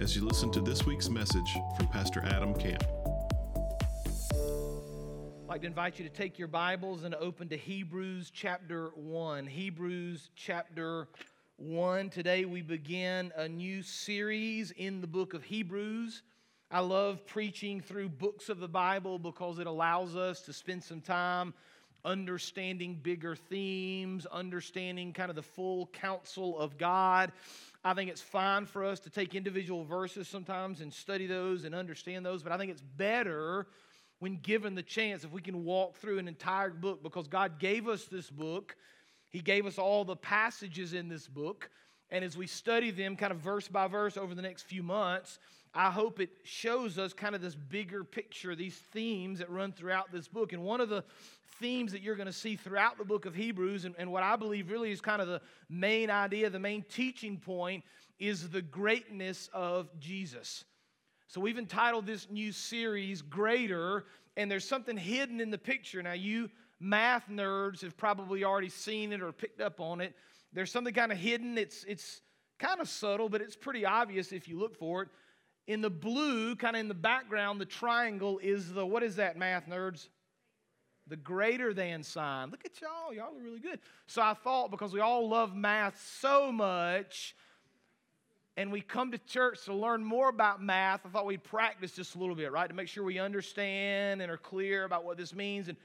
as you listen to this week's message from Pastor Adam Camp. I'd like to invite you to take your Bibles and open to Hebrews chapter 1. Hebrews chapter 1. Today we begin a new series in the book of Hebrews. I love preaching through books of the Bible because it allows us to spend some time understanding bigger themes, understanding kind of the full counsel of God. I think it's fine for us to take individual verses sometimes and study those and understand those, but I think it's better when given the chance if we can walk through an entire book because God gave us this book. He gave us all the passages in this book. And as we study them kind of verse by verse over the next few months, I hope it shows us kind of this bigger picture, these themes that run throughout this book. And one of the themes that you're going to see throughout the book of Hebrews, and, and what I believe really is kind of the main idea, the main teaching point, is the greatness of Jesus. So we've entitled this new series Greater, and there's something hidden in the picture. Now, you math nerds have probably already seen it or picked up on it. There's something kind of hidden. It's, it's kind of subtle, but it's pretty obvious if you look for it. In the blue, kind of in the background, the triangle is the, what is that, math nerds? The greater than sign. Look at y'all. Y'all are really good. So I thought because we all love math so much, and we come to church to learn more about math, I thought we'd practice just a little bit, right? To make sure we understand and are clear about what this means and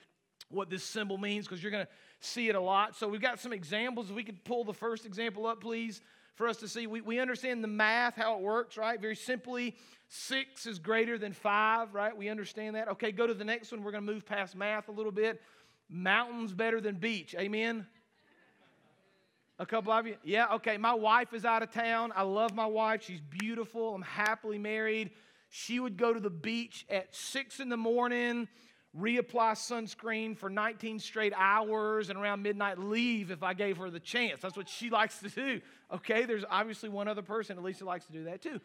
what this symbol means, because you're going to see it a lot. So we've got some examples. If we could pull the first example up, please for us to see. We, we understand the math, how it works, right? Very simply, six is greater than five, right? We understand that. Okay, go to the next one. We're going to move past math a little bit. Mountains better than beach. Amen? A couple of you? Yeah, okay. My wife is out of town. I love my wife. She's beautiful. I'm happily married. She would go to the beach at six in the morning reapply sunscreen for 19 straight hours and around midnight leave if I gave her the chance. That's what she likes to do. Okay, there's obviously one other person at least who likes to do that too.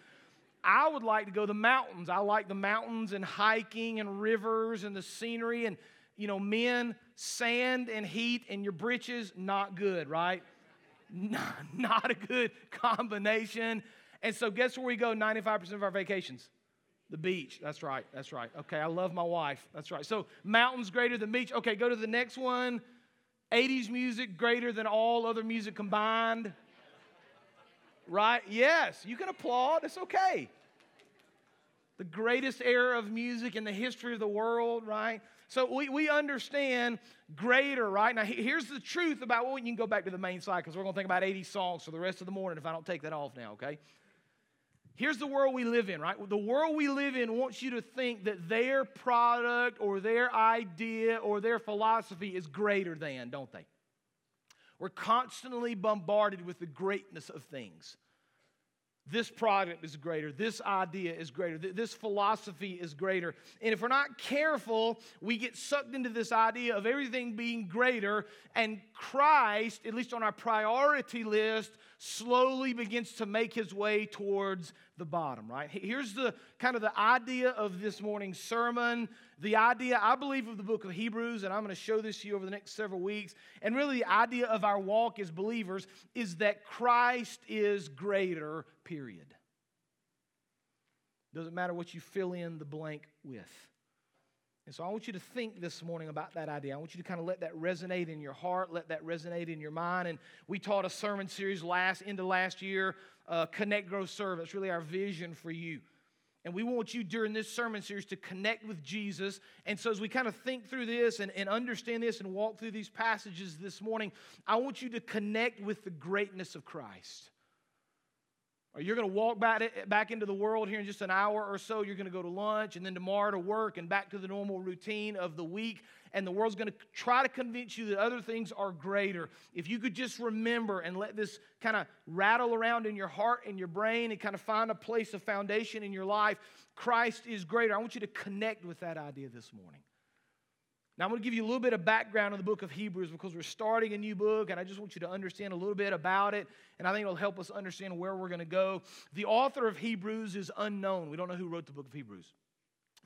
I would like to go to the mountains. I like the mountains and hiking and rivers and the scenery and you know, men, sand and heat and your britches, not good, right? Not, not a good combination. And so, guess where we go 95% of our vacations? The beach. That's right. That's right. Okay, I love my wife. That's right. So, mountains greater than beach. Okay, go to the next one. 80s music greater than all other music combined. Right? Yes, you can applaud. It's okay. The greatest era of music in the history of the world, right? So we, we understand greater, right? Now, here's the truth about well, you can go back to the main slide because we're going to think about 80 songs for the rest of the morning if I don't take that off now, okay? Here's the world we live in, right? The world we live in wants you to think that their product or their idea or their philosophy is greater than, don't they? We're constantly bombarded with the greatness of things. This product is greater. This idea is greater. This philosophy is greater. And if we're not careful, we get sucked into this idea of everything being greater, and Christ, at least on our priority list, slowly begins to make his way towards the bottom, right? Here's the kind of the idea of this morning's sermon. The idea, I believe, of the book of Hebrews, and I'm going to show this to you over the next several weeks. And really, the idea of our walk as believers is that Christ is greater, period. Doesn't matter what you fill in the blank with. And so I want you to think this morning about that idea. I want you to kind of let that resonate in your heart, let that resonate in your mind. And we taught a sermon series last into last year, uh, Connect, Grow, Serve. That's really our vision for you. And we want you during this sermon series to connect with Jesus. And so, as we kind of think through this and, and understand this and walk through these passages this morning, I want you to connect with the greatness of Christ. Or you're going to walk back, back into the world here in just an hour or so. You're going to go to lunch and then tomorrow to work and back to the normal routine of the week. And the world's going to try to convince you that other things are greater. If you could just remember and let this kind of rattle around in your heart and your brain and kind of find a place of foundation in your life, Christ is greater. I want you to connect with that idea this morning. Now, I'm going to give you a little bit of background on the book of Hebrews because we're starting a new book, and I just want you to understand a little bit about it, and I think it'll help us understand where we're going to go. The author of Hebrews is unknown. We don't know who wrote the book of Hebrews.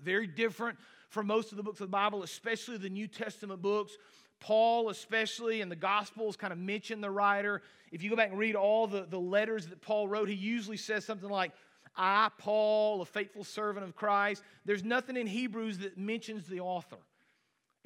Very different from most of the books of the Bible, especially the New Testament books. Paul, especially, and the Gospels kind of mention the writer. If you go back and read all the, the letters that Paul wrote, he usually says something like, I, Paul, a faithful servant of Christ. There's nothing in Hebrews that mentions the author.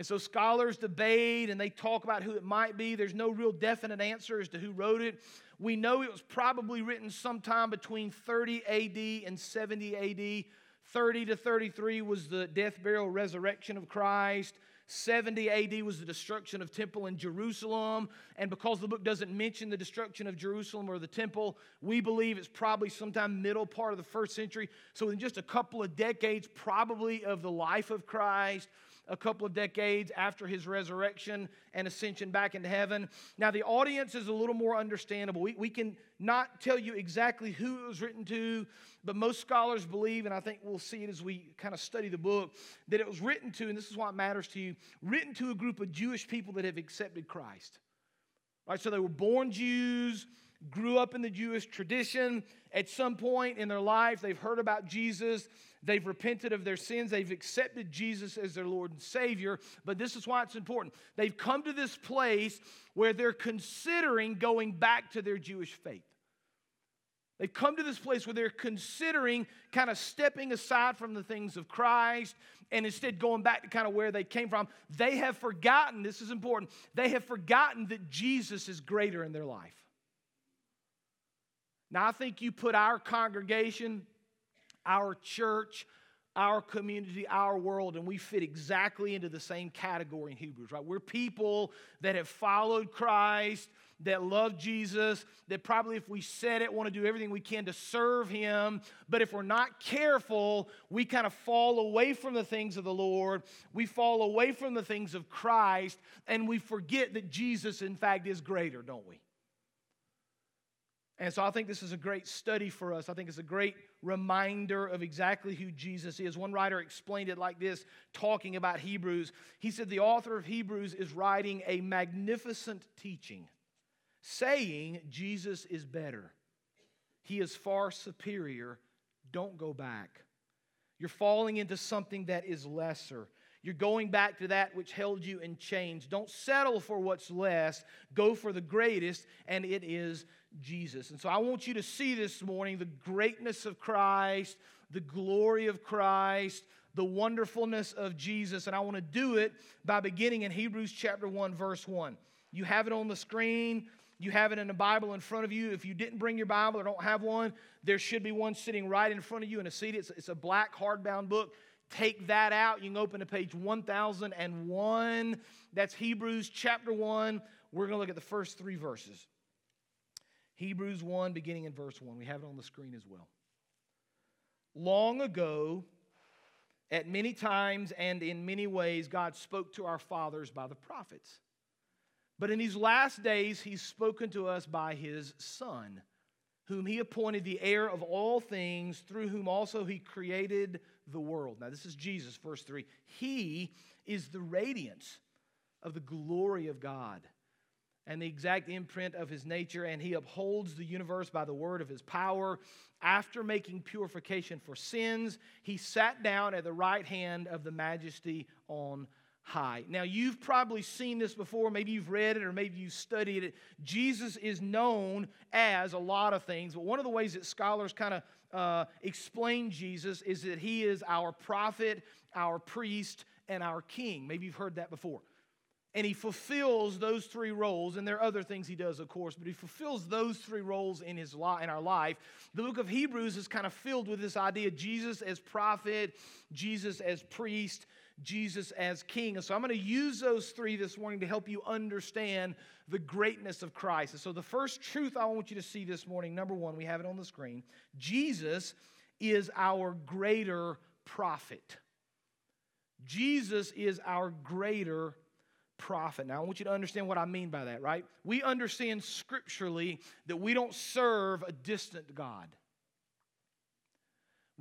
And so scholars debate and they talk about who it might be. There's no real definite answer as to who wrote it. We know it was probably written sometime between 30 AD and 70 AD. 30 to 33 was the death, burial, resurrection of Christ. 70 AD was the destruction of temple in Jerusalem. And because the book doesn't mention the destruction of Jerusalem or the temple, we believe it's probably sometime middle part of the first century. So in just a couple of decades, probably of the life of Christ a couple of decades after his resurrection and ascension back into heaven. Now, the audience is a little more understandable. We, we can not tell you exactly who it was written to, but most scholars believe, and I think we'll see it as we kind of study the book, that it was written to, and this is why it matters to you, written to a group of Jewish people that have accepted Christ. Right, so they were born Jews, grew up in the Jewish tradition. At some point in their life, they've heard about Jesus. They've repented of their sins. They've accepted Jesus as their Lord and Savior. But this is why it's important. They've come to this place where they're considering going back to their Jewish faith. They've come to this place where they're considering kind of stepping aside from the things of Christ and instead going back to kind of where they came from. They have forgotten, this is important, they have forgotten that Jesus is greater in their life. Now, I think you put our congregation our church, our community, our world, and we fit exactly into the same category in Hebrews, right? We're people that have followed Christ, that love Jesus, that probably, if we said it, want to do everything we can to serve Him. But if we're not careful, we kind of fall away from the things of the Lord. We fall away from the things of Christ, and we forget that Jesus, in fact, is greater, don't we? And so I think this is a great study for us. I think it's a great reminder of exactly who Jesus is. One writer explained it like this, talking about Hebrews. He said, The author of Hebrews is writing a magnificent teaching, saying Jesus is better. He is far superior. Don't go back. You're falling into something that is lesser. You're going back to that which held you in chains. Don't settle for what's less. Go for the greatest, and it is Jesus. And so I want you to see this morning the greatness of Christ, the glory of Christ, the wonderfulness of Jesus. And I want to do it by beginning in Hebrews chapter 1, verse 1. You have it on the screen. You have it in the Bible in front of you. If you didn't bring your Bible or don't have one, there should be one sitting right in front of you in a seat. It's, it's a black hardbound book. Take that out. You can open to page 1001. That's Hebrews chapter 1. We're going to look at the first three verses. Hebrews 1, beginning in verse 1. We have it on the screen as well. Long ago, at many times and in many ways, God spoke to our fathers by the prophets. But in these last days, He's spoken to us by His Son, whom He appointed the heir of all things, through whom also He created the world. Now, this is Jesus, verse 3. He is the radiance of the glory of God and the exact imprint of his nature, and he upholds the universe by the word of his power. After making purification for sins, he sat down at the right hand of the majesty on high. Now, you've probably seen this before. Maybe you've read it or maybe you've studied it. Jesus is known as a lot of things, but one of the ways that scholars kind of uh, explain Jesus is that he is our prophet, our priest, and our king. Maybe you've heard that before. And he fulfills those three roles, and there are other things he does, of course, but he fulfills those three roles in his li- in our life. The book of Hebrews is kind of filled with this idea: Jesus as prophet, Jesus as priest, Jesus as King. And so I'm going to use those three this morning to help you understand the greatness of Christ. And so the first truth I want you to see this morning, number one, we have it on the screen Jesus is our greater prophet. Jesus is our greater prophet. Now, I want you to understand what I mean by that, right? We understand scripturally that we don't serve a distant God.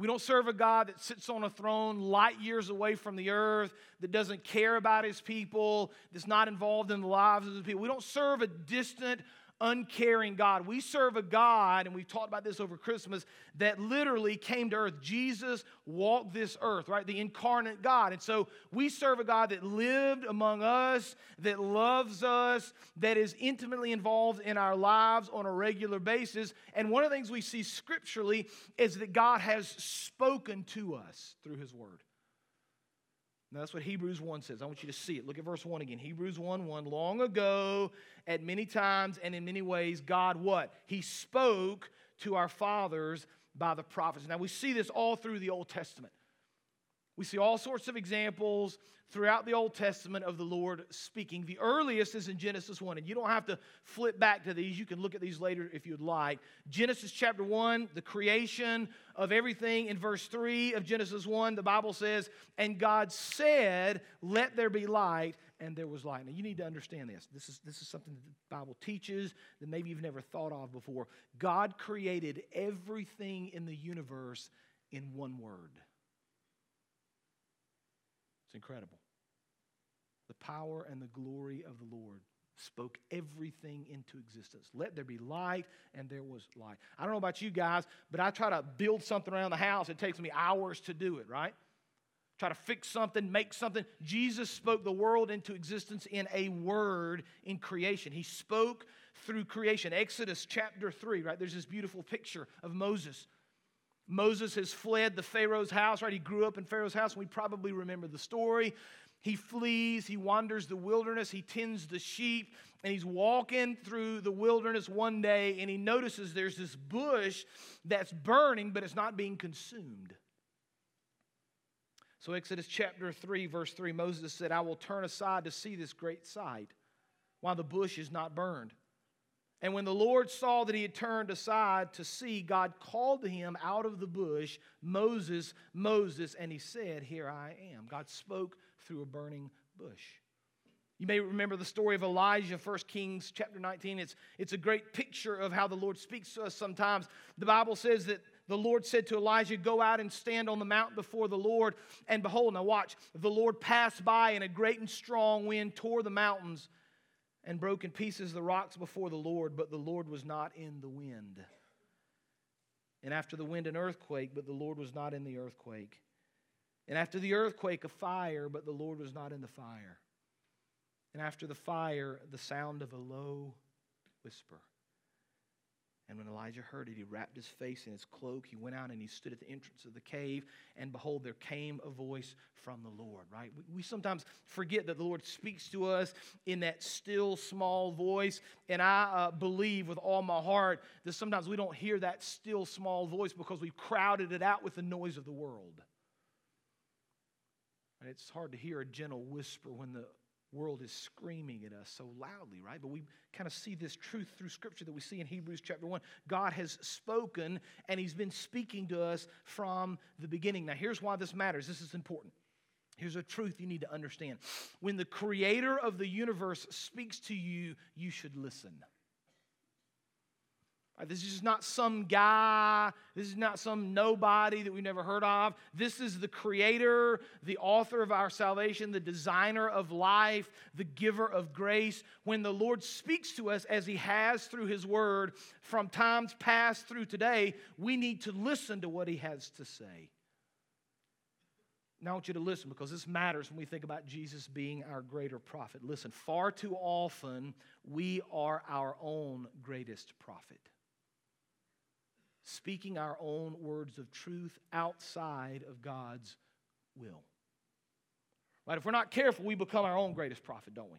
We don't serve a God that sits on a throne light years away from the earth, that doesn't care about his people, that's not involved in the lives of the people. We don't serve a distant, uncaring God. We serve a God, and we've talked about this over Christmas, that literally came to earth. Jesus walked this earth, right? The incarnate God. And so we serve a God that lived among us, that loves us, that is intimately involved in our lives on a regular basis. And one of the things we see scripturally is that God has spoken to us through his word. Now, that's what Hebrews 1 says. I want you to see it. Look at verse 1 again. Hebrews 1 1. Long ago, at many times and in many ways, God what? He spoke to our fathers by the prophets. Now, we see this all through the Old Testament. We see all sorts of examples throughout the Old Testament of the Lord speaking. The earliest is in Genesis 1, and you don't have to flip back to these. You can look at these later if you'd like. Genesis chapter 1, the creation of everything. In verse 3 of Genesis 1, the Bible says, And God said, Let there be light, and there was light. Now, you need to understand this. This is, this is something that the Bible teaches that maybe you've never thought of before. God created everything in the universe in one word. It's incredible. The power and the glory of the Lord spoke everything into existence. Let there be light, and there was light. I don't know about you guys, but I try to build something around the house. It takes me hours to do it, right? Try to fix something, make something. Jesus spoke the world into existence in a word in creation. He spoke through creation. Exodus chapter 3, right? There's this beautiful picture of Moses Moses has fled the Pharaoh's house, right? He grew up in Pharaoh's house, and we probably remember the story. He flees, he wanders the wilderness, he tends the sheep, and he's walking through the wilderness one day, and he notices there's this bush that's burning, but it's not being consumed. So, Exodus chapter 3, verse 3, Moses said, I will turn aside to see this great sight while the bush is not burned. And when the Lord saw that he had turned aside to see, God called to him out of the bush, Moses, Moses, and he said, Here I am. God spoke through a burning bush. You may remember the story of Elijah, 1 Kings chapter 19. It's, it's a great picture of how the Lord speaks to us sometimes. The Bible says that the Lord said to Elijah, Go out and stand on the mountain before the Lord. And behold, now watch, the Lord passed by, and a great and strong wind tore the mountains and broke in pieces the rocks before the Lord, but the Lord was not in the wind. And after the wind, an earthquake, but the Lord was not in the earthquake. And after the earthquake, a fire, but the Lord was not in the fire. And after the fire, the sound of a low whisper. And when Elijah heard it, he wrapped his face in his cloak. He went out and he stood at the entrance of the cave. And behold, there came a voice from the Lord, right? We, we, sometimes forget that the Lord speaks to us in that still small voice. And I uh, believe with all my heart that sometimes we don't hear that still small voice because we've crowded it out with the noise of the world. And it's hard to hear a gentle whisper when the world is screaming at us so loudly, right? But we kind of see this truth through scripture that we see in Hebrews chapter 1. God has spoken and he's been speaking to us from the beginning. Now, here's why this matters. This is important. Here's a truth you need to understand. When the creator of the universe speaks to you, you should listen. Uh, this is not some guy. This is not some nobody that we've never heard of. This is the creator, the author of our salvation, the designer of life, the giver of grace. When the Lord speaks to us as he has through his word from times past through today, we need to listen to what he has to say. Now, I want you to listen because this matters when we think about Jesus being our greater prophet. Listen, far too often we are our own greatest prophet speaking our own words of truth outside of God's will. Right? If we're not careful, we become our own greatest prophet, don't we?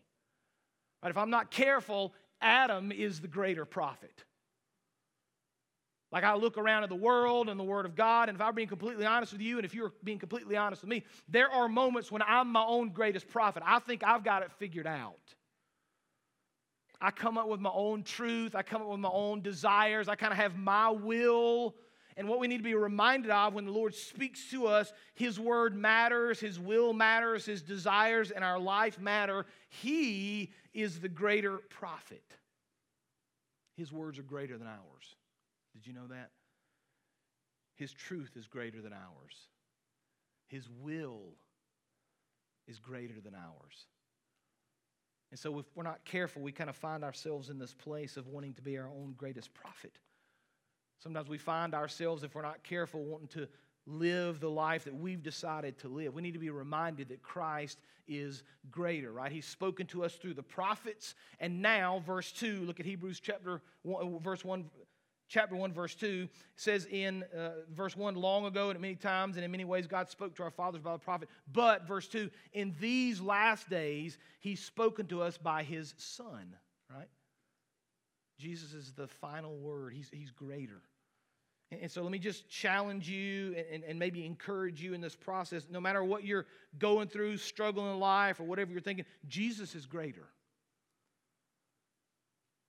Right? If I'm not careful, Adam is the greater prophet. Like I look around at the world and the Word of God, and if I'm being completely honest with you, and if you're being completely honest with me, there are moments when I'm my own greatest prophet. I think I've got it figured out. I come up with my own truth, I come up with my own desires, I kind of have my will. And what we need to be reminded of when the Lord speaks to us, His word matters, His will matters, His desires and our life matter. He is the greater prophet. His words are greater than ours. Did you know that? His truth is greater than ours. His will is greater than ours. And so, if we're not careful, we kind of find ourselves in this place of wanting to be our own greatest prophet. Sometimes we find ourselves, if we're not careful, wanting to live the life that we've decided to live. We need to be reminded that Christ is greater, right? He's spoken to us through the prophets. And now, verse 2, look at Hebrews chapter 1, verse 1, chapter 1, verse 2 says in uh, verse 1 long ago and many times and in many ways God spoke to our fathers by the prophet. But, verse 2, in these last days, He's spoken to us by His Son, right? Jesus is the final word, He's, he's greater. And so let me just challenge you and, and, maybe encourage you in this process. No matter what you're going through, struggling in life, or whatever you're thinking, Jesus is greater.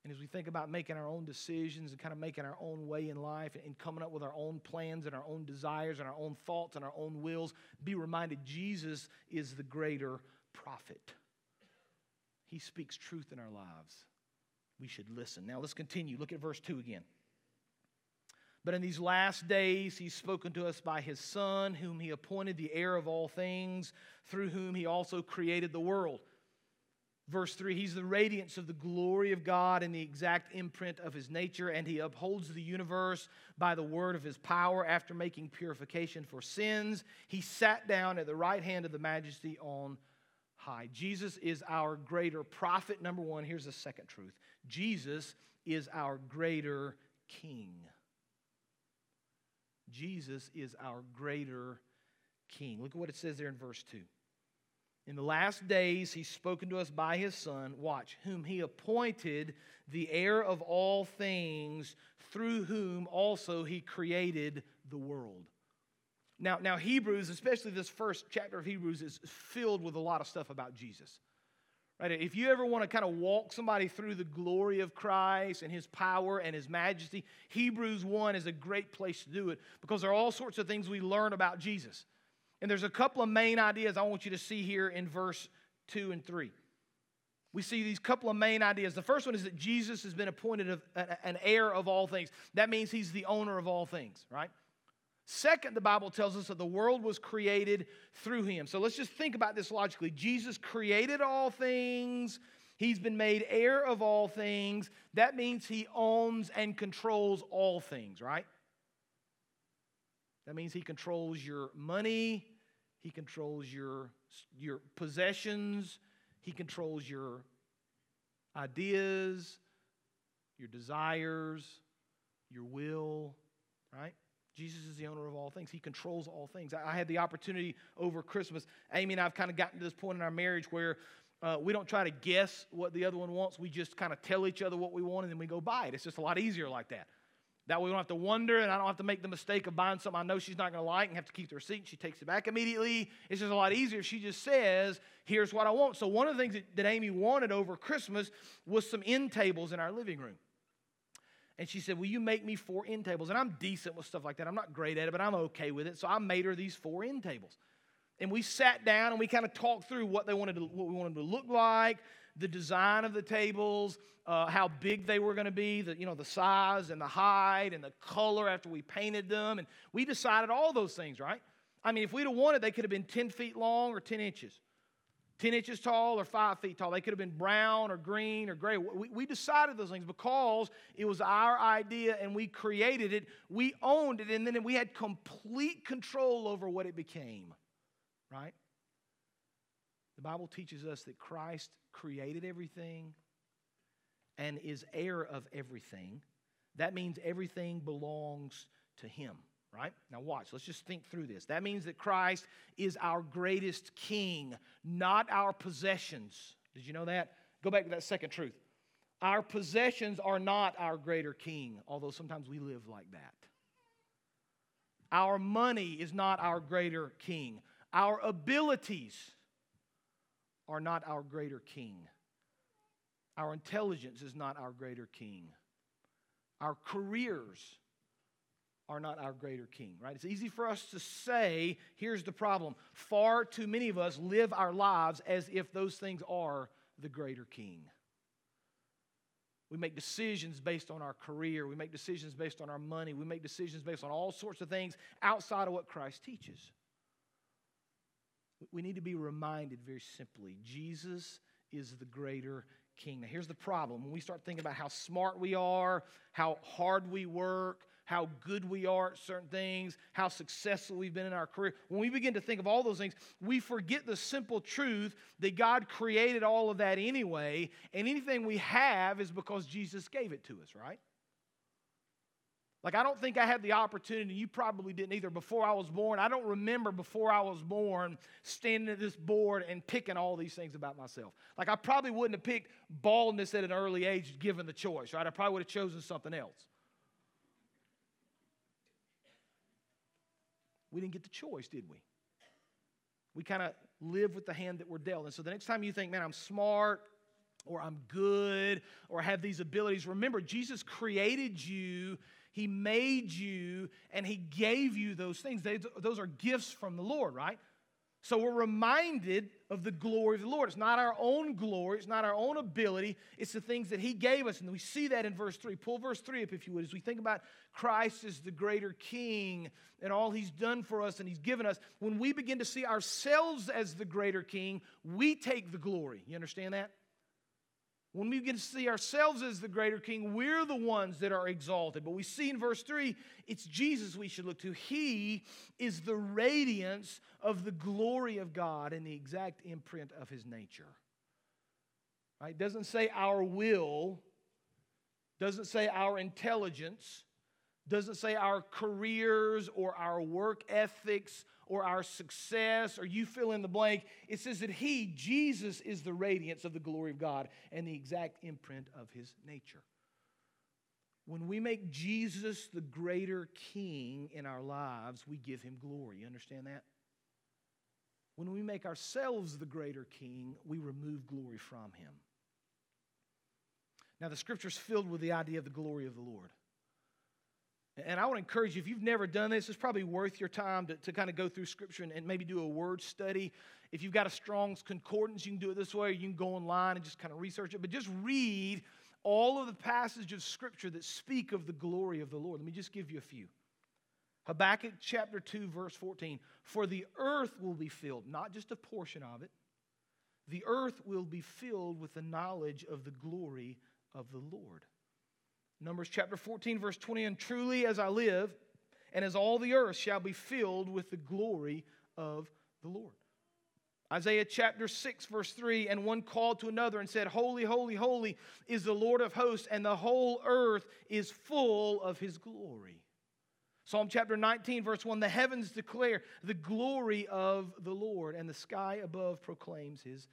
And as we think about making our own decisions and kind of making our own way in life and coming up with our own plans and our own desires and our own thoughts and our own wills, be reminded Jesus is the greater prophet. He speaks truth in our lives. We should listen. Now let's continue. Look at verse 2 again. But in these last days, he's spoken to us by his Son, whom he appointed the heir of all things, through whom he also created the world. Verse 3 He's the radiance of the glory of God and the exact imprint of his nature, and he upholds the universe by the word of his power. After making purification for sins, he sat down at the right hand of the majesty on high. Jesus is our greater prophet. Number one, here's the second truth Jesus is our greater king. Jesus is our greater king. Look at what it says there in verse 2. In the last days, he's spoken to us by his Son, watch, whom he appointed the heir of all things, through whom also he created the world. Now, now Hebrews, especially this first chapter of Hebrews, is filled with a lot of stuff about Jesus. Right? If you ever want to kind of walk somebody through the glory of Christ and his power and his majesty, Hebrews 1 is a great place to do it because there are all sorts of things we learn about Jesus. And there's a couple of main ideas I want you to see here in verse 2 and 3. We see these couple of main ideas. The first one is that Jesus has been appointed an heir of all things. That means he's the owner of all things, right? Second, the Bible tells us that the world was created through him. So let's just think about this logically. Jesus created all things, he's been made heir of all things. That means he owns and controls all things, right? That means he controls your money, he controls your, your possessions. He controls your ideas, your desires, your will, right? Jesus is the owner of all things. He controls all things. I had the opportunity over Christmas. Amy and I have kind of gotten to this point in our marriage where uh, we don't try to guess what the other one wants. We just kind of tell each other what we want and then we go buy it. It's just a lot easier like that. That way we don't have to wonder, and I don't have to make the mistake of buying something I know she's not going to like and have to keep the receipt. She takes it back immediately. It's just a lot easier if she just says, Here's what I want. So, one of the things that, that Amy wanted over Christmas was some end tables in our living room. And she said, Will you make me four end tables? And I'm decent with stuff like that. I'm not great at it, but I'm okay with it. So I made her these four end tables. And we sat down and we kind of talked through what they wanted to, what we wanted to look like, the design of the tables, uh, how big they were going to be, the, you know, the size and the height and the color after we painted them. And we decided all those things, right? I mean, if we'd have wanted, they could have been 10 feet long or 10 inches. 10 inches tall or 5 feet tall. They could have been brown or green or gray. We, we decided those things because it was our idea and we created it. We owned it and then we had complete control over what it became, right? The Bible teaches us that Christ created everything and is heir of everything. That means everything belongs to him, right? Now, watch. Let's just think through this. That means that Christ is our greatest king, not our possessions. Did you know that? Go back to that second truth. Our possessions are not our greater king, although sometimes we live like that. Our money is not our greater king. Our abilities are not our greater king. Our intelligence is not our greater king. Our careers are not our greater king, right? It's easy for us to say, here's the problem. Far too many of us live our lives as if those things are the greater king. We make decisions based on our career. We make decisions based on our money. We make decisions based on all sorts of things outside of what Christ teaches. We need to be reminded very simply Jesus is the greater king. Now, here's the problem. When we start thinking about how smart we are, how hard we work, how good we are at certain things, how successful we've been in our career, when we begin to think of all those things, we forget the simple truth that God created all of that anyway, and anything we have is because Jesus gave it to us, right? Like, I don't think I had the opportunity, you probably didn't either, before I was born. I don't remember before I was born standing at this board and picking all these things about myself. Like, I probably wouldn't have picked baldness at an early age given the choice, right? I probably would have chosen something else. We didn't get the choice, did we? We kind of live with the hand that we're dealt. And so the next time you think, man, I'm smart, or I'm good, or I have these abilities, remember, Jesus created you he made you and He gave you those things. They, those are gifts from the Lord, right? So we're reminded of the glory of the Lord. It's not our own glory, it's not our own ability, it's the things that He gave us. And we see that in verse 3. Pull verse 3 up, if you would, as we think about Christ as the greater King and all He's done for us and He's given us. When we begin to see ourselves as the greater King, we take the glory. You understand that? When we begin to see ourselves as the greater king, we're the ones that are exalted. But we see in verse 3, it's Jesus we should look to. He is the radiance of the glory of God and the exact imprint of his nature. Right? It doesn't say our will, doesn't say our intelligence, doesn't say our careers or our work ethics or our success or you fill in the blank. It says that He, Jesus, is the radiance of the glory of God and the exact imprint of His nature. When we make Jesus the greater king in our lives, we give Him glory. You understand that? When we make ourselves the greater king, we remove glory from Him. Now, the scripture's filled with the idea of the glory of the Lord. And I would encourage you, if you've never done this, it's probably worth your time to, to kind of go through Scripture and, and, maybe do a word study. If you've got a Strong's Concordance, you can do it this way, you can go online and just kind of research it. But just read all of the passages of Scripture that speak of the glory of the Lord. Let me just give you a few. Habakkuk chapter 2, verse 14. For the earth will be filled, not just a portion of it, the earth will be filled with the knowledge of the glory of the Lord. Numbers chapter 14, verse 20, and truly as I live, and as all the earth shall be filled with the glory of the Lord. Isaiah chapter 6, verse 3 And one called to another and said, Holy, holy, holy is the Lord of hosts, and the whole earth is full of his glory. Psalm chapter 19, verse 1 The heavens declare the glory of the Lord, and the sky above proclaims his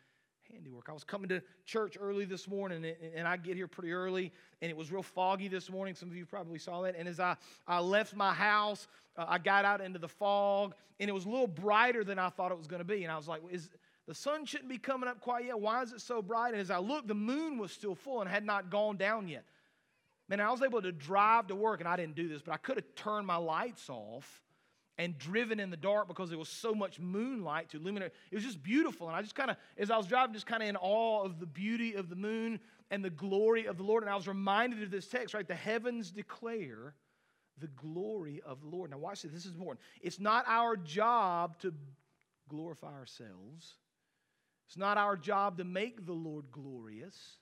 handiwork. I was coming to church early this morning, and I get here pretty early, and it was real foggy this morning. Some of you probably saw that. And as I, I left my house, uh, I got out into the fog, and it was a little brighter than I thought it was going to be. And I was like, is, the sun shouldn't be coming up quite yet. Why is it so bright? And as I looked, the moon was still full and had not gone down yet. Man, I was able to drive to work, and I didn't do this, but I could have turned my lights off and driven in the dark because there was so much moonlight to illuminate. It was just beautiful. And I just kind of, as I was driving, just kind of in awe of the beauty of the moon and the glory of the Lord. And I was reminded of this text, right? The heavens declare the glory of the Lord. Now, watch this. This is important. It's not our job to glorify ourselves, it's not our job to make the Lord glorious.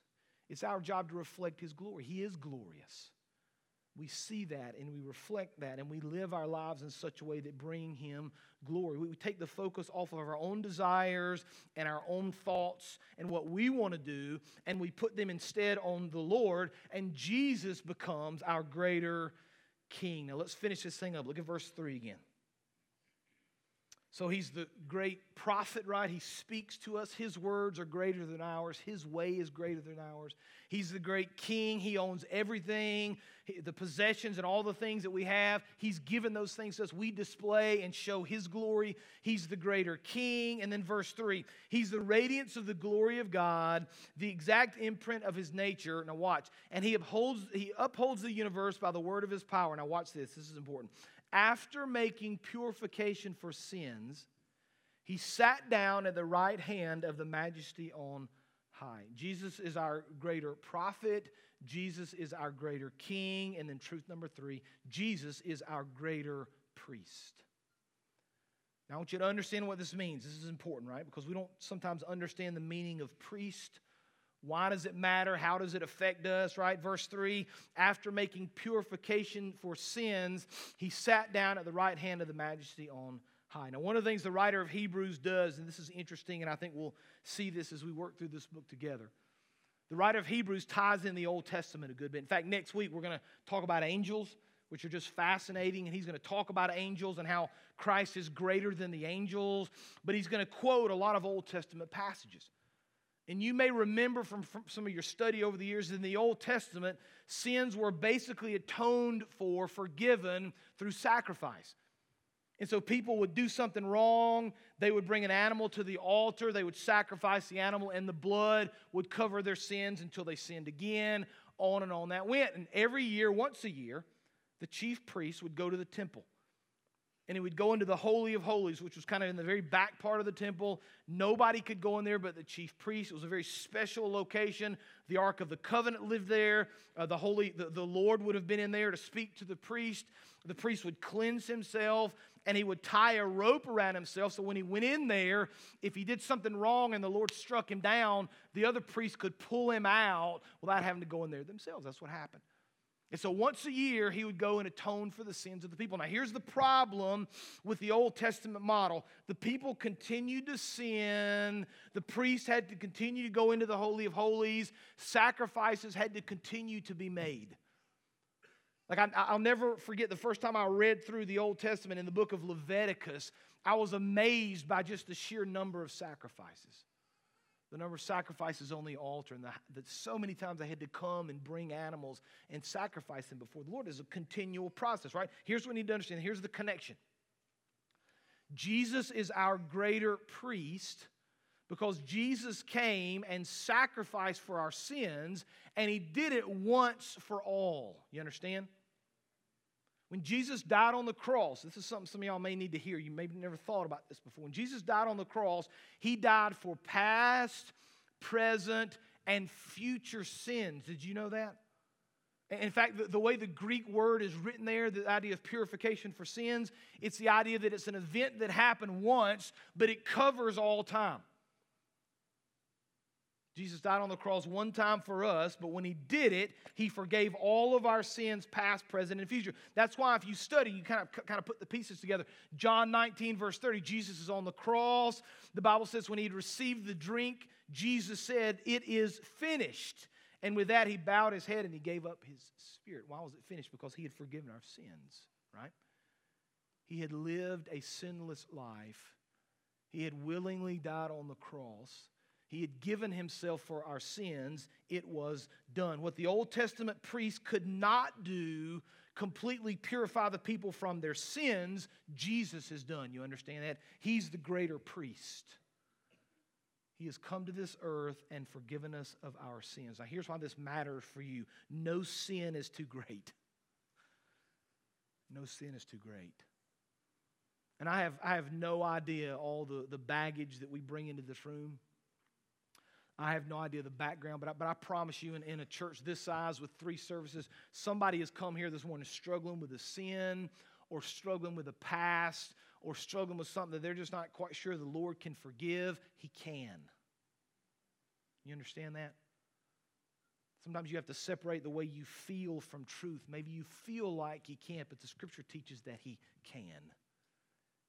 It's our job to reflect his glory. He is glorious we see that and we reflect that and we live our lives in such a way that bring him glory. We take the focus off of our own desires and our own thoughts and what we want to do and we put them instead on the Lord and Jesus becomes our greater king. Now let's finish this thing up. Look at verse 3 again. So he's the great prophet, right? He speaks to us. His words are greater than ours. His way is greater than ours. He's the great king. He owns everything, the possessions and all the things that we have. He's given those things to us. We display and show his glory. He's the greater king. And then verse 3 He's the radiance of the glory of God, the exact imprint of his nature. Now watch. And he upholds, he upholds the universe by the word of his power. Now watch this. This is important after making purification for sins, he sat down at the right hand of the majesty on high. Jesus is our greater prophet. Jesus is our greater king. And then, truth number three Jesus is our greater priest. Now, I want you to understand what this means. This is important, right? Because we don't sometimes understand the meaning of priest why does it matter? How does it affect us, right? Verse 3 After making purification for sins, he sat down at the right hand of the majesty on high. Now, one of the things the writer of Hebrews does, and this is interesting, and I think we'll see this as we work through this book together. The writer of Hebrews ties in the Old Testament a good bit. In fact, next week we're going to talk about angels, which are just fascinating, and he's going to talk about angels and how Christ is greater than the angels, but he's going to quote a lot of Old Testament passages. And you may remember from, from, some of your study over the years in the Old Testament, sins were basically atoned for, forgiven through sacrifice. And so people would do something wrong. They would bring an animal to the altar. They would sacrifice the animal, and the blood would cover their sins until they sinned again. On and on that went. And every year, once a year, the chief priest would go to the temple and he would go into the Holy of Holies, which was kind of in the very back part of the temple. Nobody could go in there but the chief priest. It was a very special location. The Ark of the Covenant lived there. Uh, the, Holy, the, the Lord would have been in there to speak to the priest. The priest would cleanse himself and he would tie a rope around himself so when he went in there, if he did something wrong and the Lord struck him down, the other priest could pull him out without having to go in there themselves. That's what happened. And so once a year, he would go and atone for the sins of the people. Now, here's the problem with the Old Testament model the people continued to sin, the priests had to continue to go into the Holy of Holies, sacrifices had to continue to be made. Like, I, will never forget the first time I read through the Old Testament in the book of Leviticus, I was amazed by just the sheer number of sacrifices the number of sacrifices on the altar, and that so many times I had to come and bring animals and sacrifice them before the Lord is a continual process, right? Here's what we need to understand here's the connection Jesus is our greater priest because Jesus came and sacrificed for our sins, and he did it once for all. You understand? When Jesus died on the cross, this is something some of y'all may need to hear. You maybe never thought about this before. When Jesus died on the cross, he died for past, present, and future sins. Did you know that? In fact, the, the, way the Greek word is written there, the idea of purification for sins, it's the idea that it's an event that happened once, but it covers all time. Jesus died on the cross one time for us, but when he did it, he forgave all of our sins, past, present, and future. That's why if you study, you kind of, kind of put the pieces together. John 19, verse 30, Jesus is on the cross. The Bible says when he received the drink, Jesus said, It is finished. And with that, he bowed his head and he gave up his spirit. Why was it finished? Because he had forgiven our sins, right? He had lived a sinless life. He had willingly died on the cross. He had given himself for our sins. It was done. What the Old Testament priest could not do, completely purify the people from their sins, Jesus has done. You understand that? He's the greater priest. He has come to this earth and forgiven us of our sins. Now, here's why this matters for you no sin is too great. No sin is too great. And I have, I have no idea all the, the baggage that we bring into this room. I have no idea the background, but I, but I promise you, in, in a church this size with three services, somebody has come here this morning struggling with a sin or struggling with a past or struggling with something that they're just not quite sure the Lord can forgive. He can. You understand that? Sometimes you have to separate the way you feel from truth. Maybe you feel like He can't, but the scripture teaches that He can.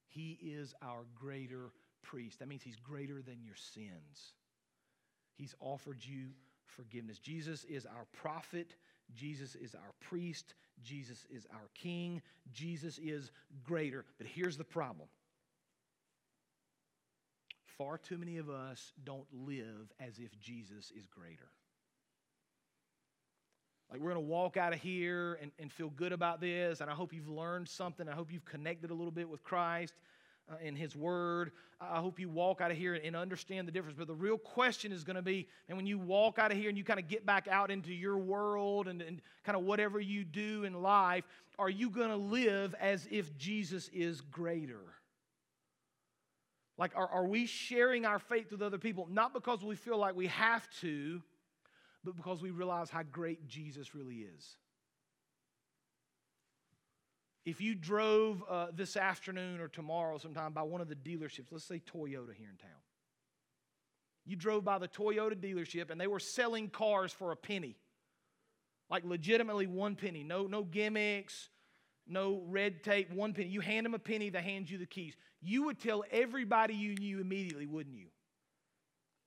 He is our greater priest. That means He's greater than your sins. He's offered you forgiveness. Jesus is our prophet. Jesus is our priest. Jesus is our king. Jesus is greater. But here's the problem far too many of us don't live as if Jesus is greater. Like, we're going to walk out of here and, and feel good about this, and I hope you've learned something. I hope you've connected a little bit with Christ uh, in His Word. I hope you walk out of here and understand the difference. But the real question is going to be and when you walk out of here and you kind of get back out into your world and, and kind of whatever you do in life, are you going to live as if Jesus is greater? Like, are, are we sharing our faith with other people? Not because we feel like we have to, but because we realize how great Jesus really is. If you drove uh, this afternoon or tomorrow sometime by one of the dealerships, let's say Toyota here in town, you drove by the Toyota dealership and they were selling cars for a penny, like legitimately one penny, no, no gimmicks, no red tape, one penny. You hand them a penny, they hand you the keys. You would tell everybody you knew immediately, wouldn't you?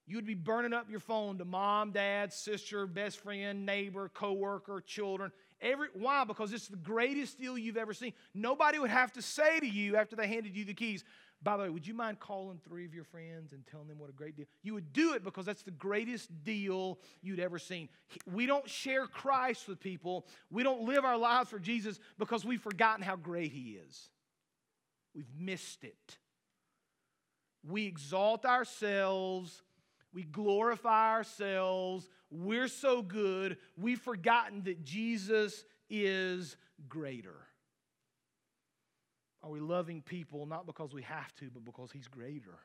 You would be burning up your phone to mom, dad, sister, best friend, neighbor, coworker, children. Every, why? Because it's the greatest deal you've ever seen. Nobody would have to say to you after they handed you the keys, by the way, would you mind calling three of your friends and telling them what a great deal? You would do it because that's the greatest deal you'd ever seen. We don't share Christ with people. We don't live our lives for Jesus because we've forgotten how great He is. We've missed it. We exalt ourselves we glorify ourselves. We're so good. We've forgotten that Jesus is greater. Are we loving people not because we have to, but because He's greater?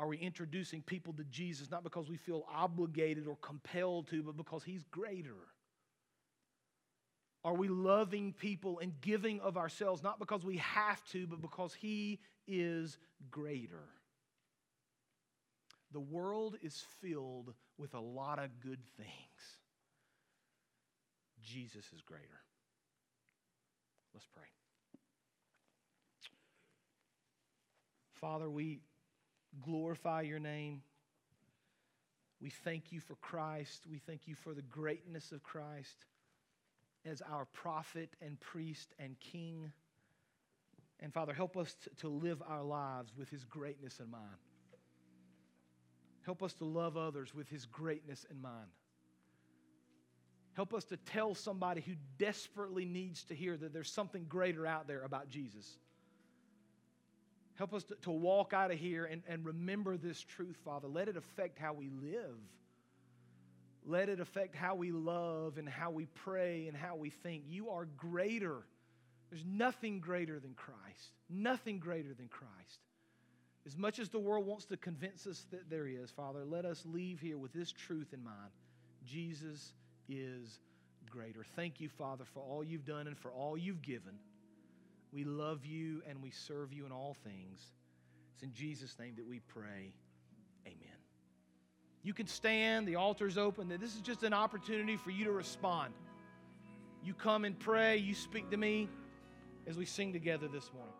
Are we introducing people to Jesus not because we feel obligated or compelled to, but because He's greater? Are we loving people and giving of ourselves not because we have to, but because He is greater? The world is filled with a lot of good things. Jesus is greater. Let's pray. Father, we glorify your name. We thank you for Christ. We thank you for the greatness of Christ as our prophet and priest and king. And Father, help us to, live our lives with his greatness in mind. Help us to love others with His greatness in mind. Help us to tell somebody who desperately needs to hear that there's something greater out there about Jesus. Help us to, to walk out of here and, and remember this truth, Father. Let it affect how we live. Let it affect how we love and how we pray and how we think. You are greater. There's nothing greater than Christ. Nothing greater than Christ. As much as the world wants to convince us that there is, Father, let us leave here with this truth in mind Jesus is greater. Thank you, Father, for all you've done and for all you've given. We love you and we serve you in all things. It's in Jesus' name that we pray. Amen. You can stand, the altar's open. This is just an opportunity for you to respond. You come and pray, you speak to me as we sing together this morning.